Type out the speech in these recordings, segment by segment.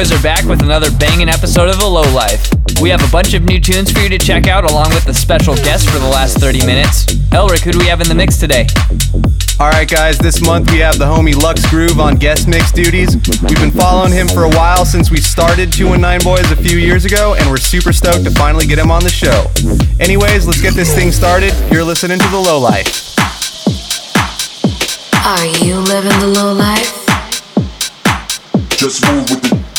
boys are back with another banging episode of The Low Life. We have a bunch of new tunes for you to check out, along with a special guest for the last 30 minutes. Elric, who do we have in the mix today? Alright, guys, this month we have the homie Lux Groove on guest mix duties. We've been following him for a while since we started 219 Boys a few years ago, and we're super stoked to finally get him on the show. Anyways, let's get this thing started. You're listening to The Low Life. Are you living the low life? Just move with it.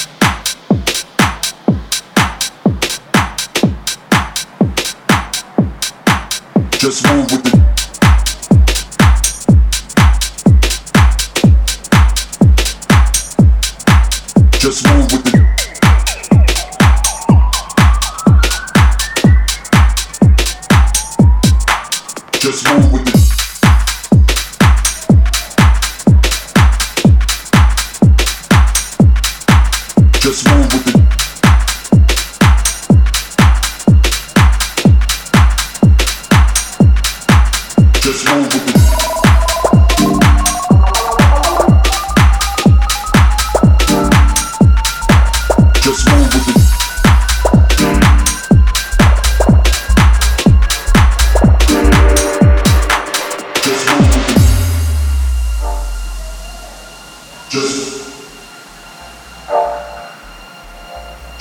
Just move with it.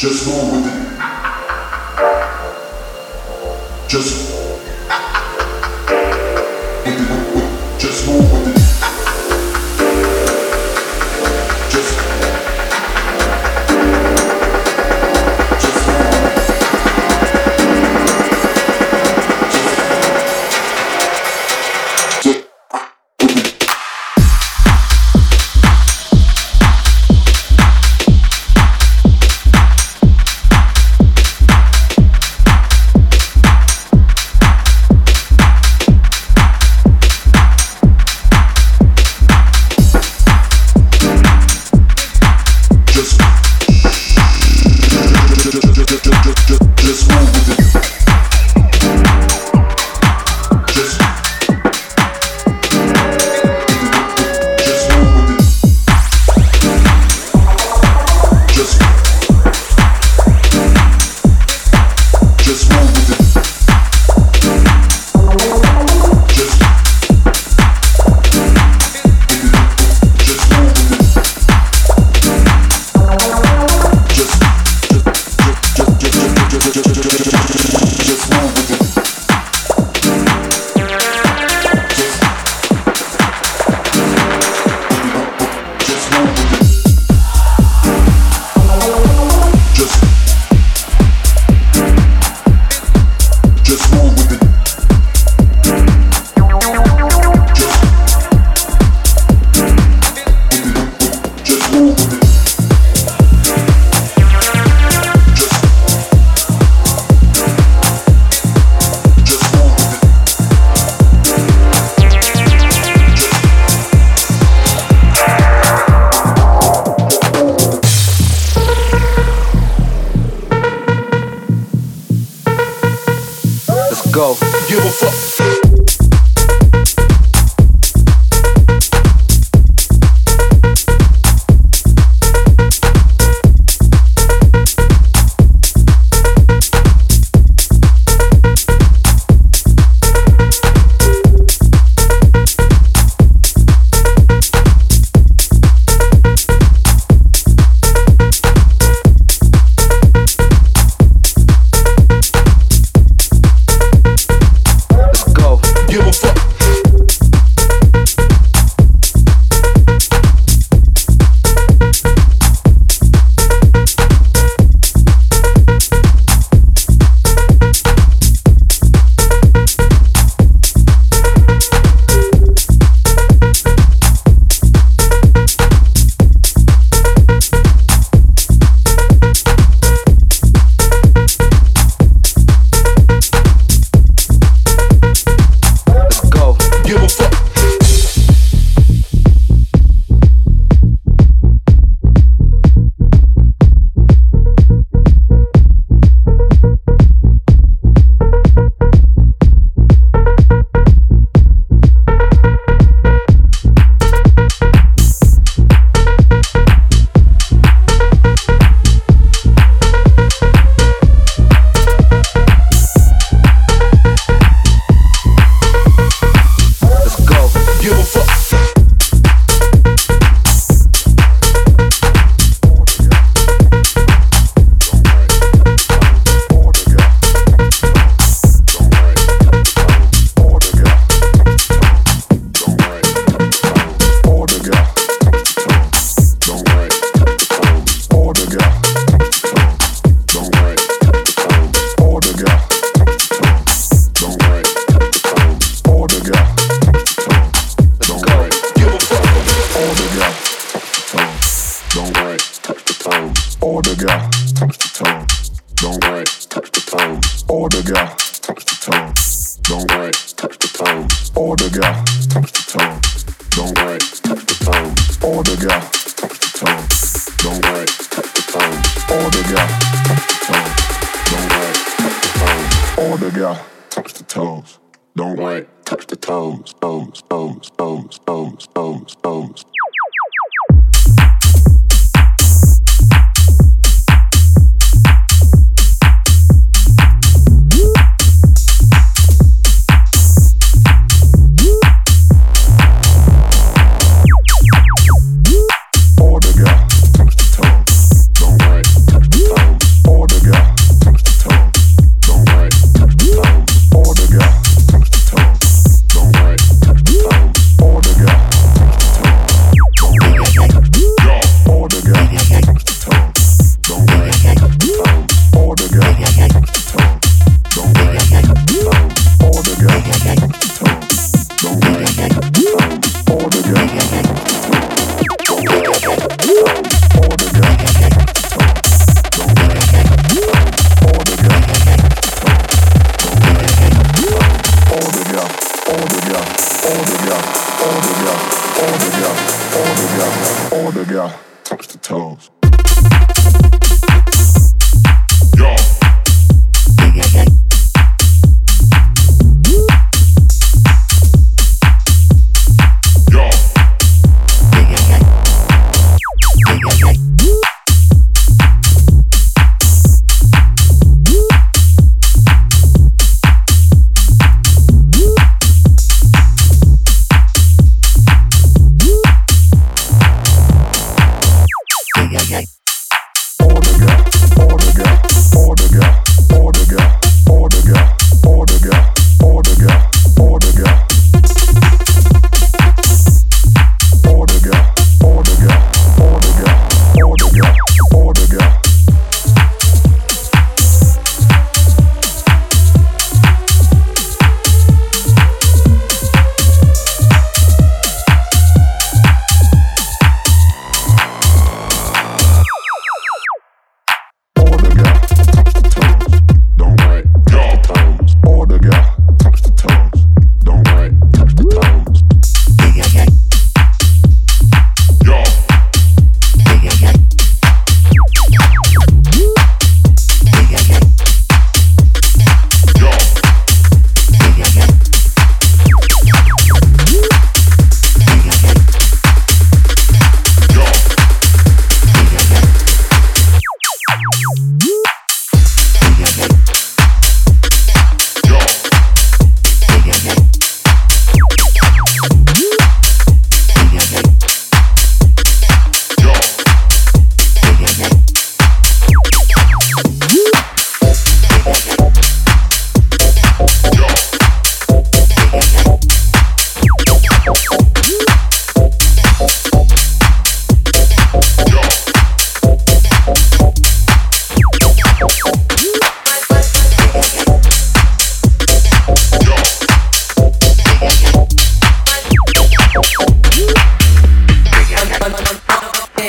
Just move with it. Just. Go. Give a fuck.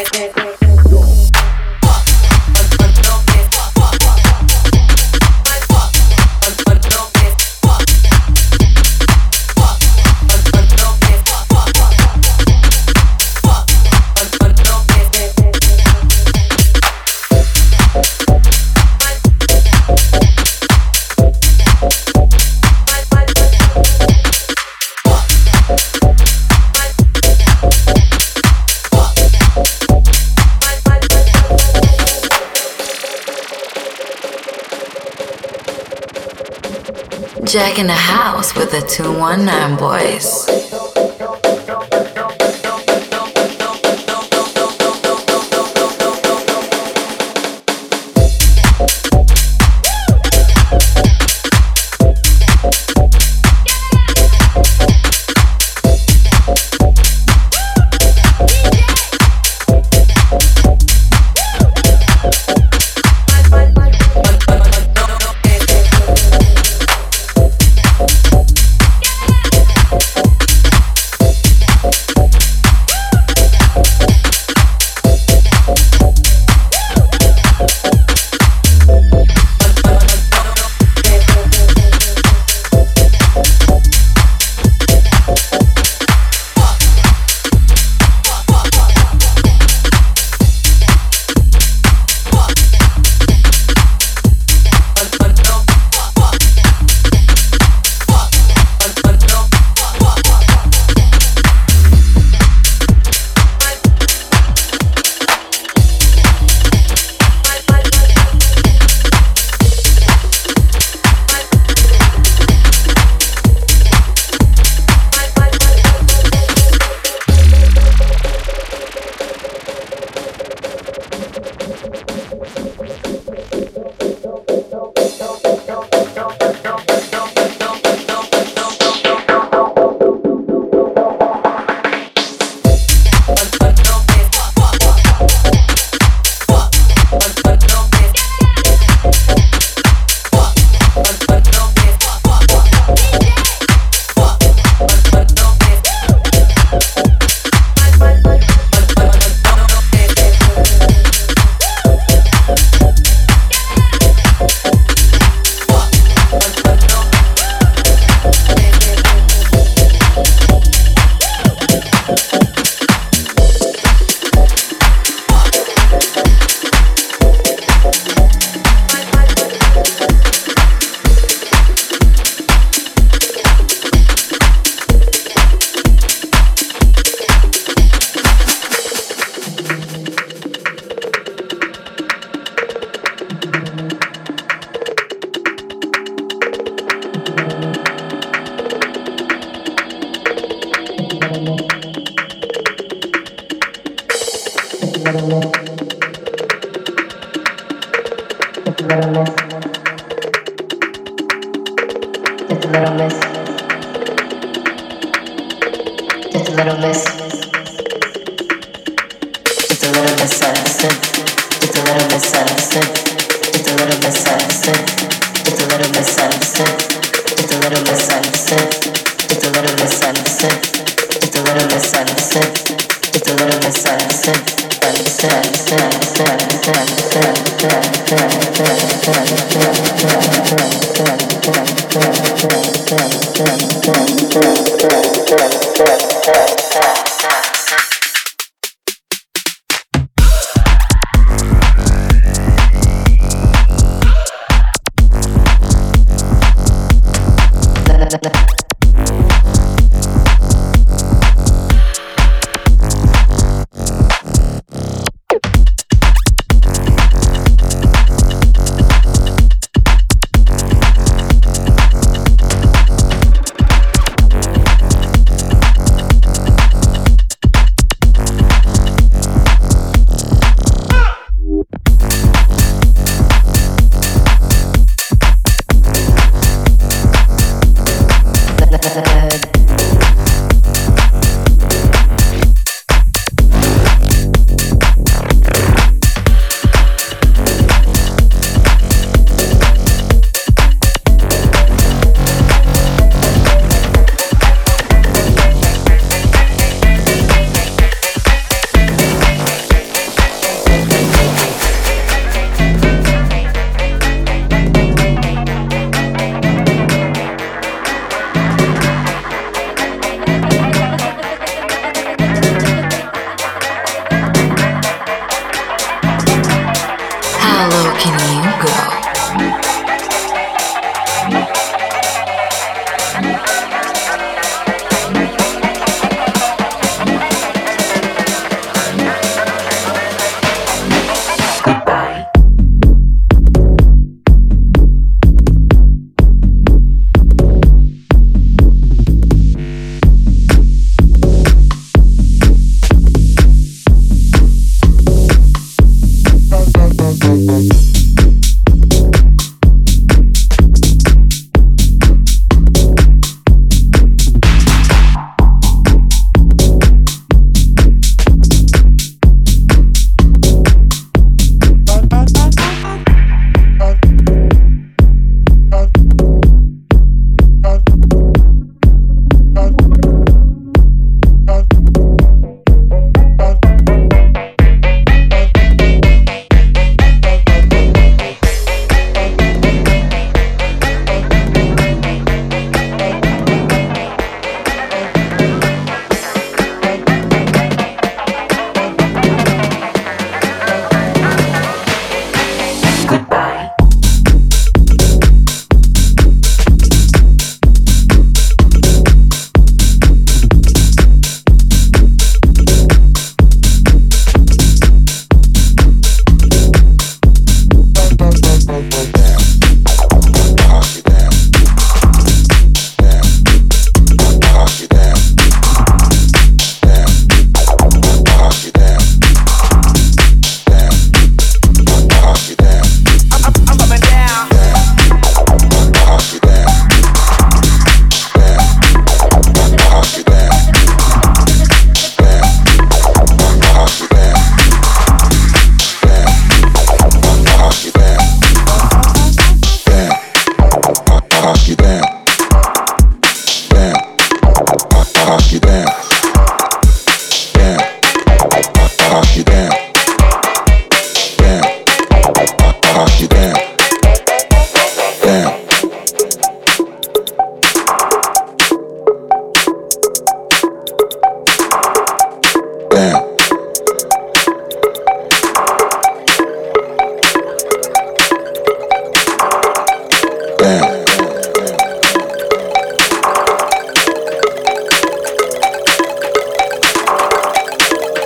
Jack with the 219 boys.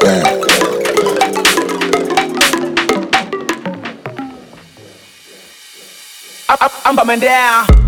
back. I'm coming down.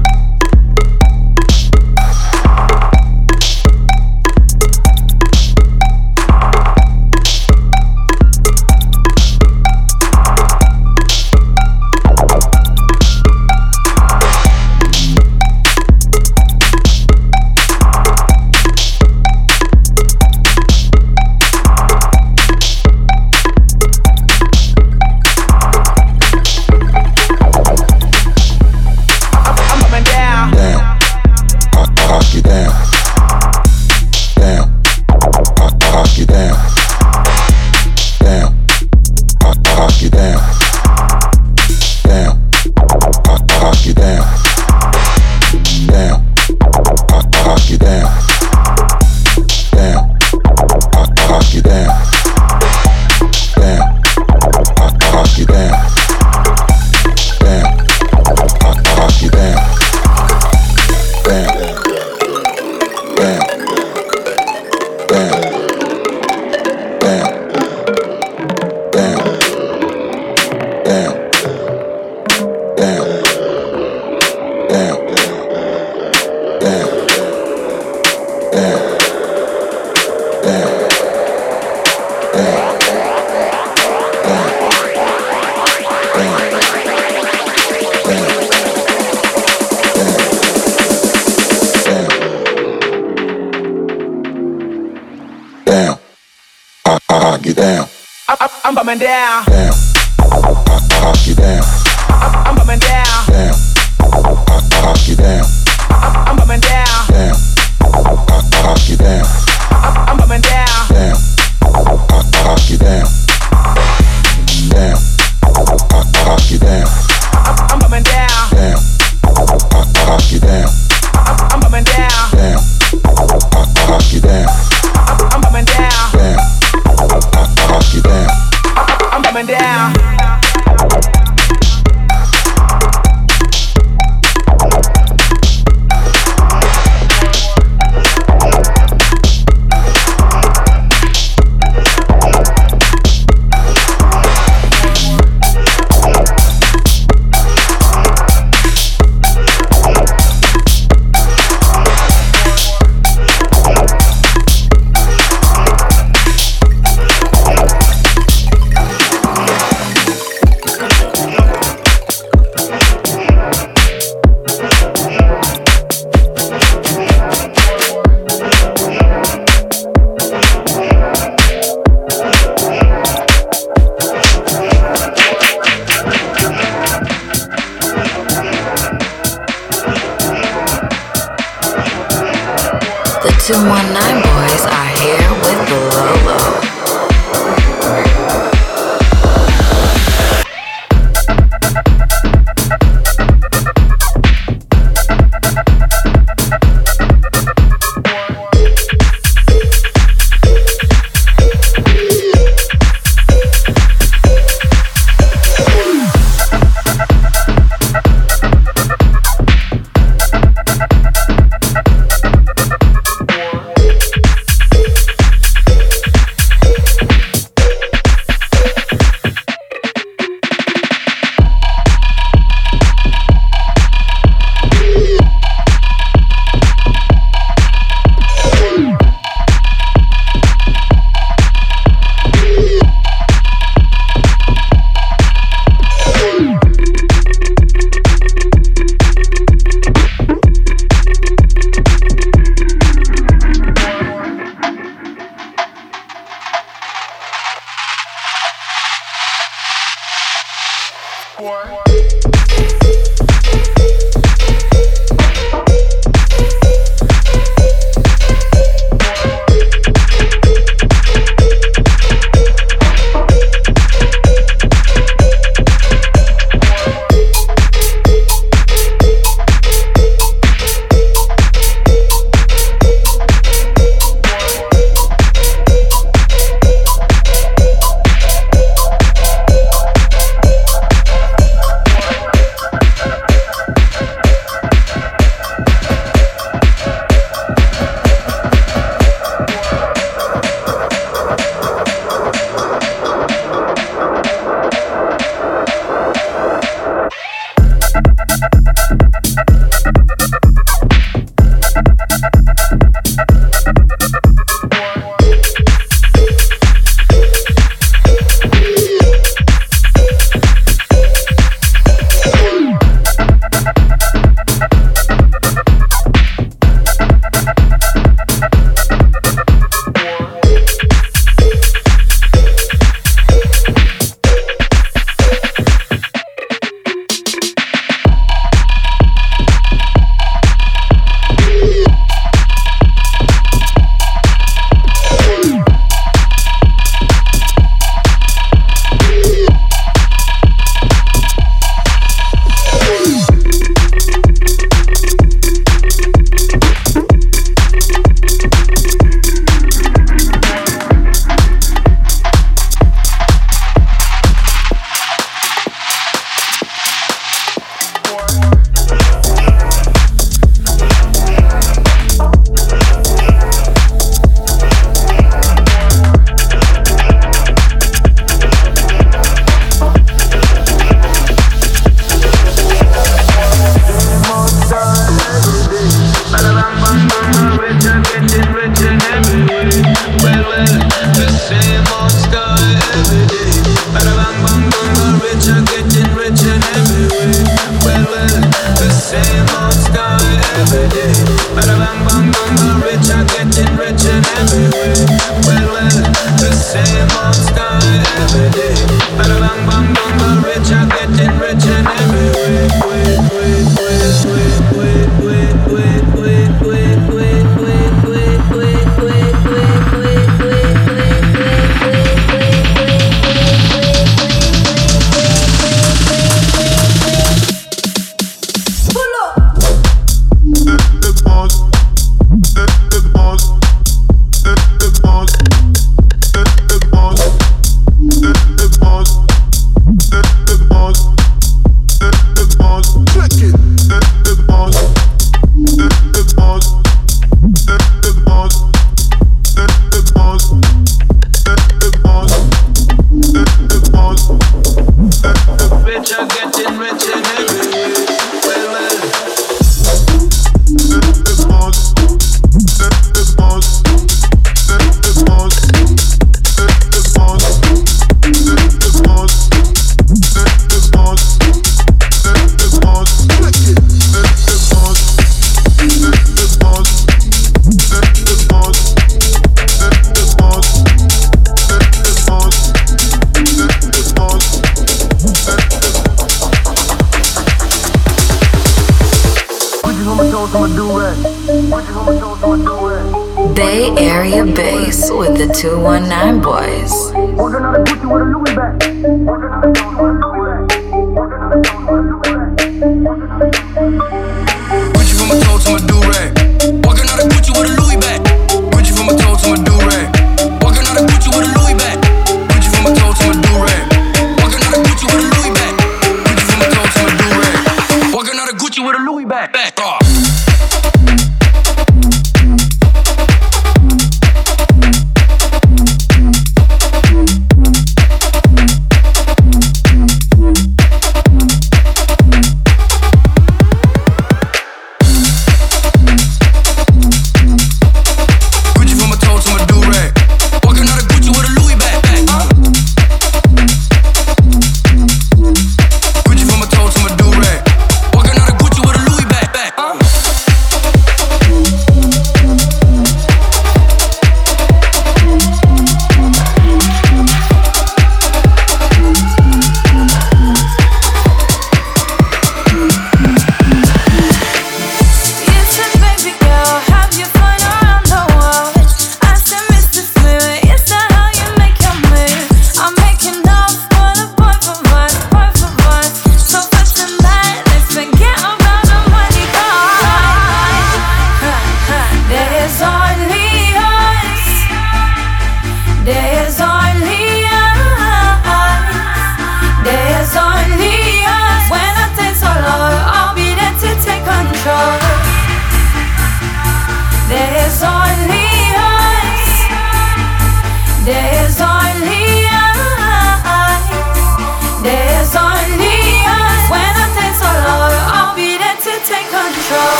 Area Bass with the 219 Boys.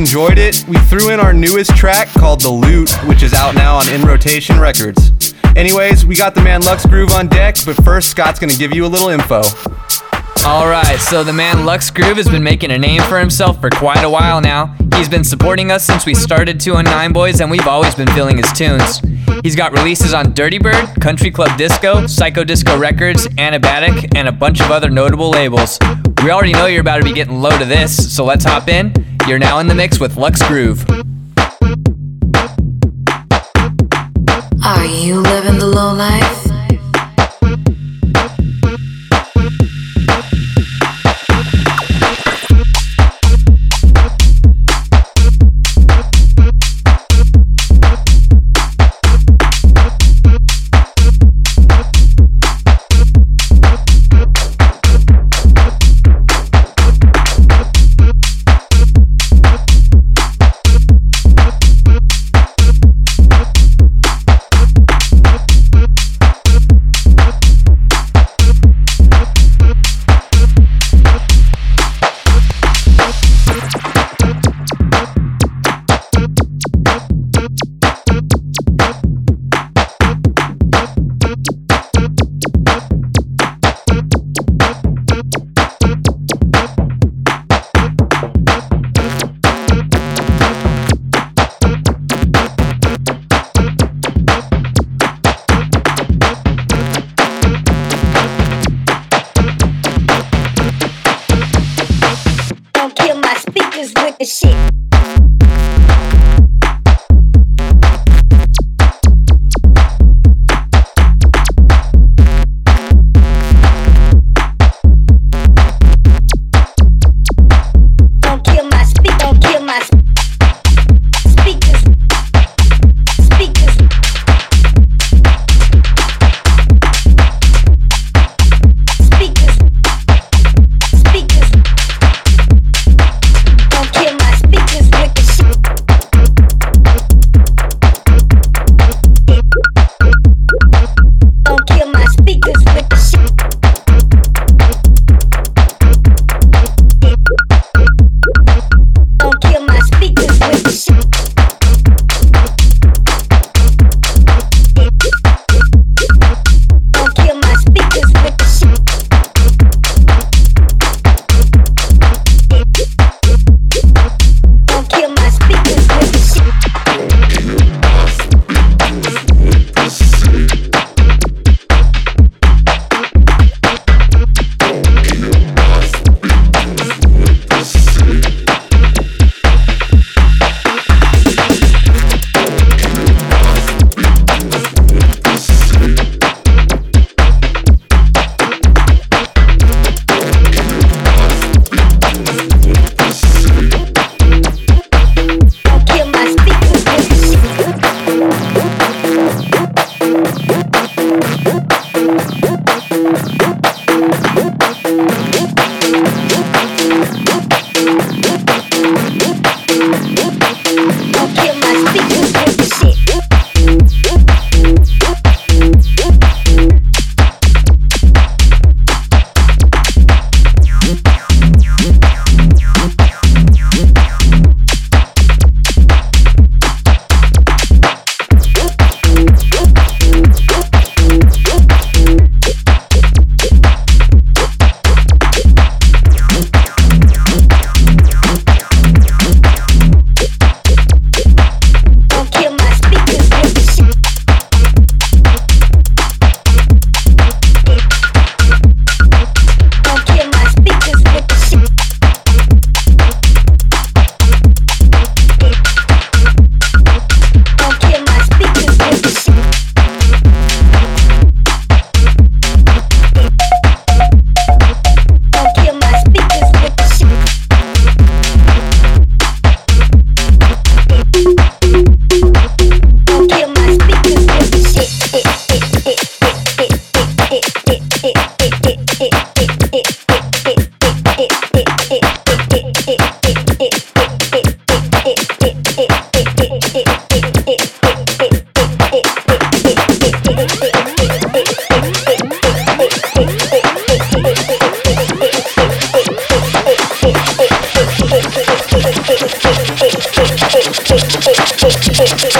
Enjoyed it. We threw in our newest track called The Loot, which is out now on In Rotation Records. Anyways, we got the man Lux Groove on deck, but first Scott's gonna give you a little info. All right, so the man Lux Groove has been making a name for himself for quite a while now. He's been supporting us since we started 219 Boys, and we've always been feeling his tunes. He's got releases on Dirtybird, Country Club Disco, Psycho Disco Records, Anabatic, and a bunch of other notable labels. We already know you're about to be getting low to this, so let's hop in. You're now in the mix with Lux Groove. Are you living the low life?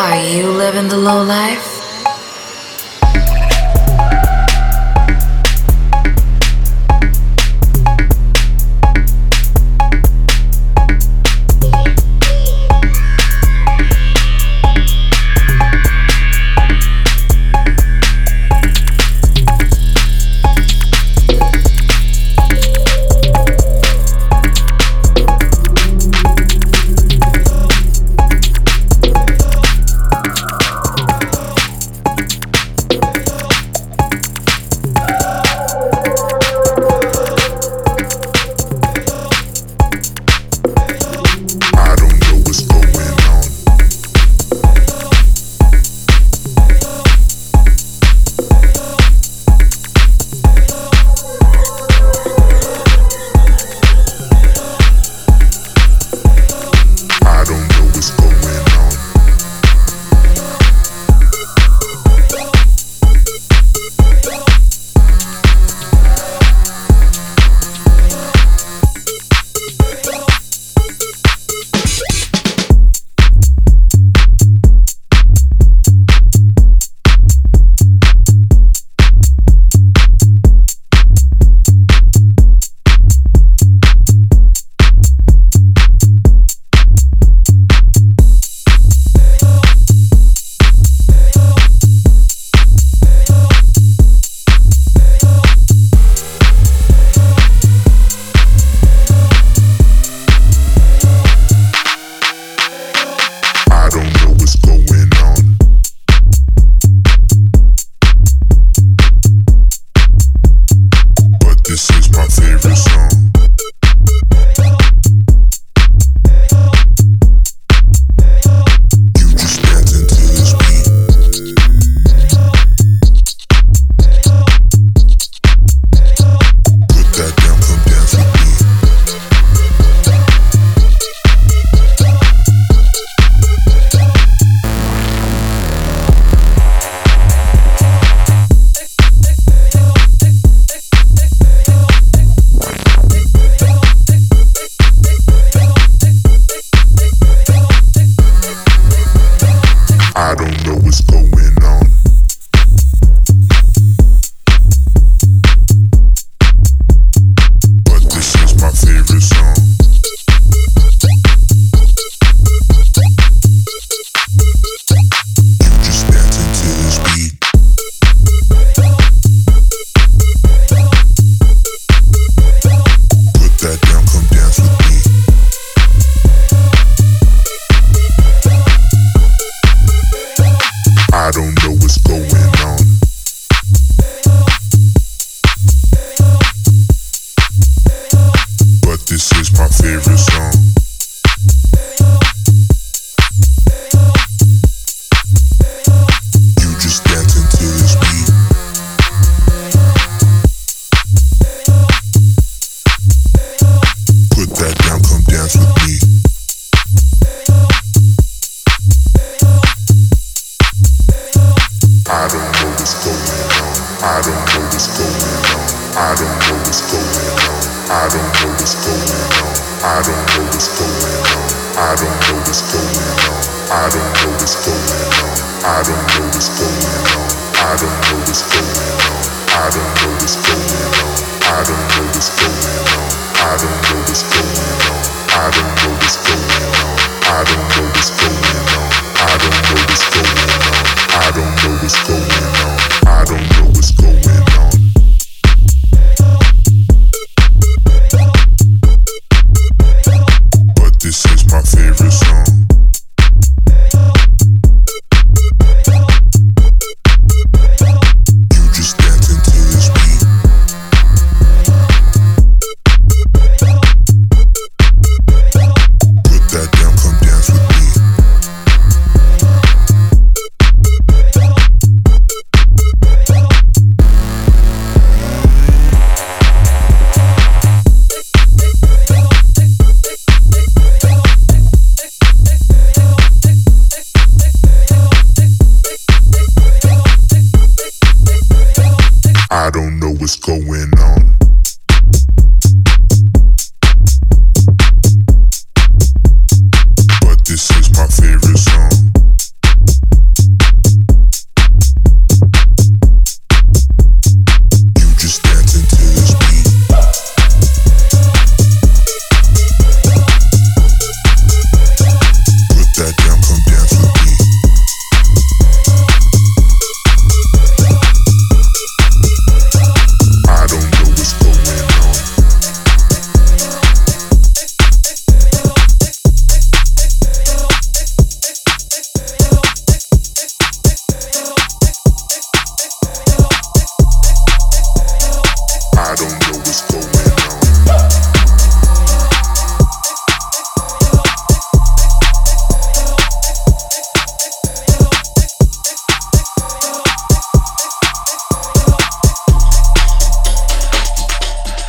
Are you living the low life?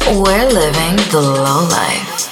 We're living the low life.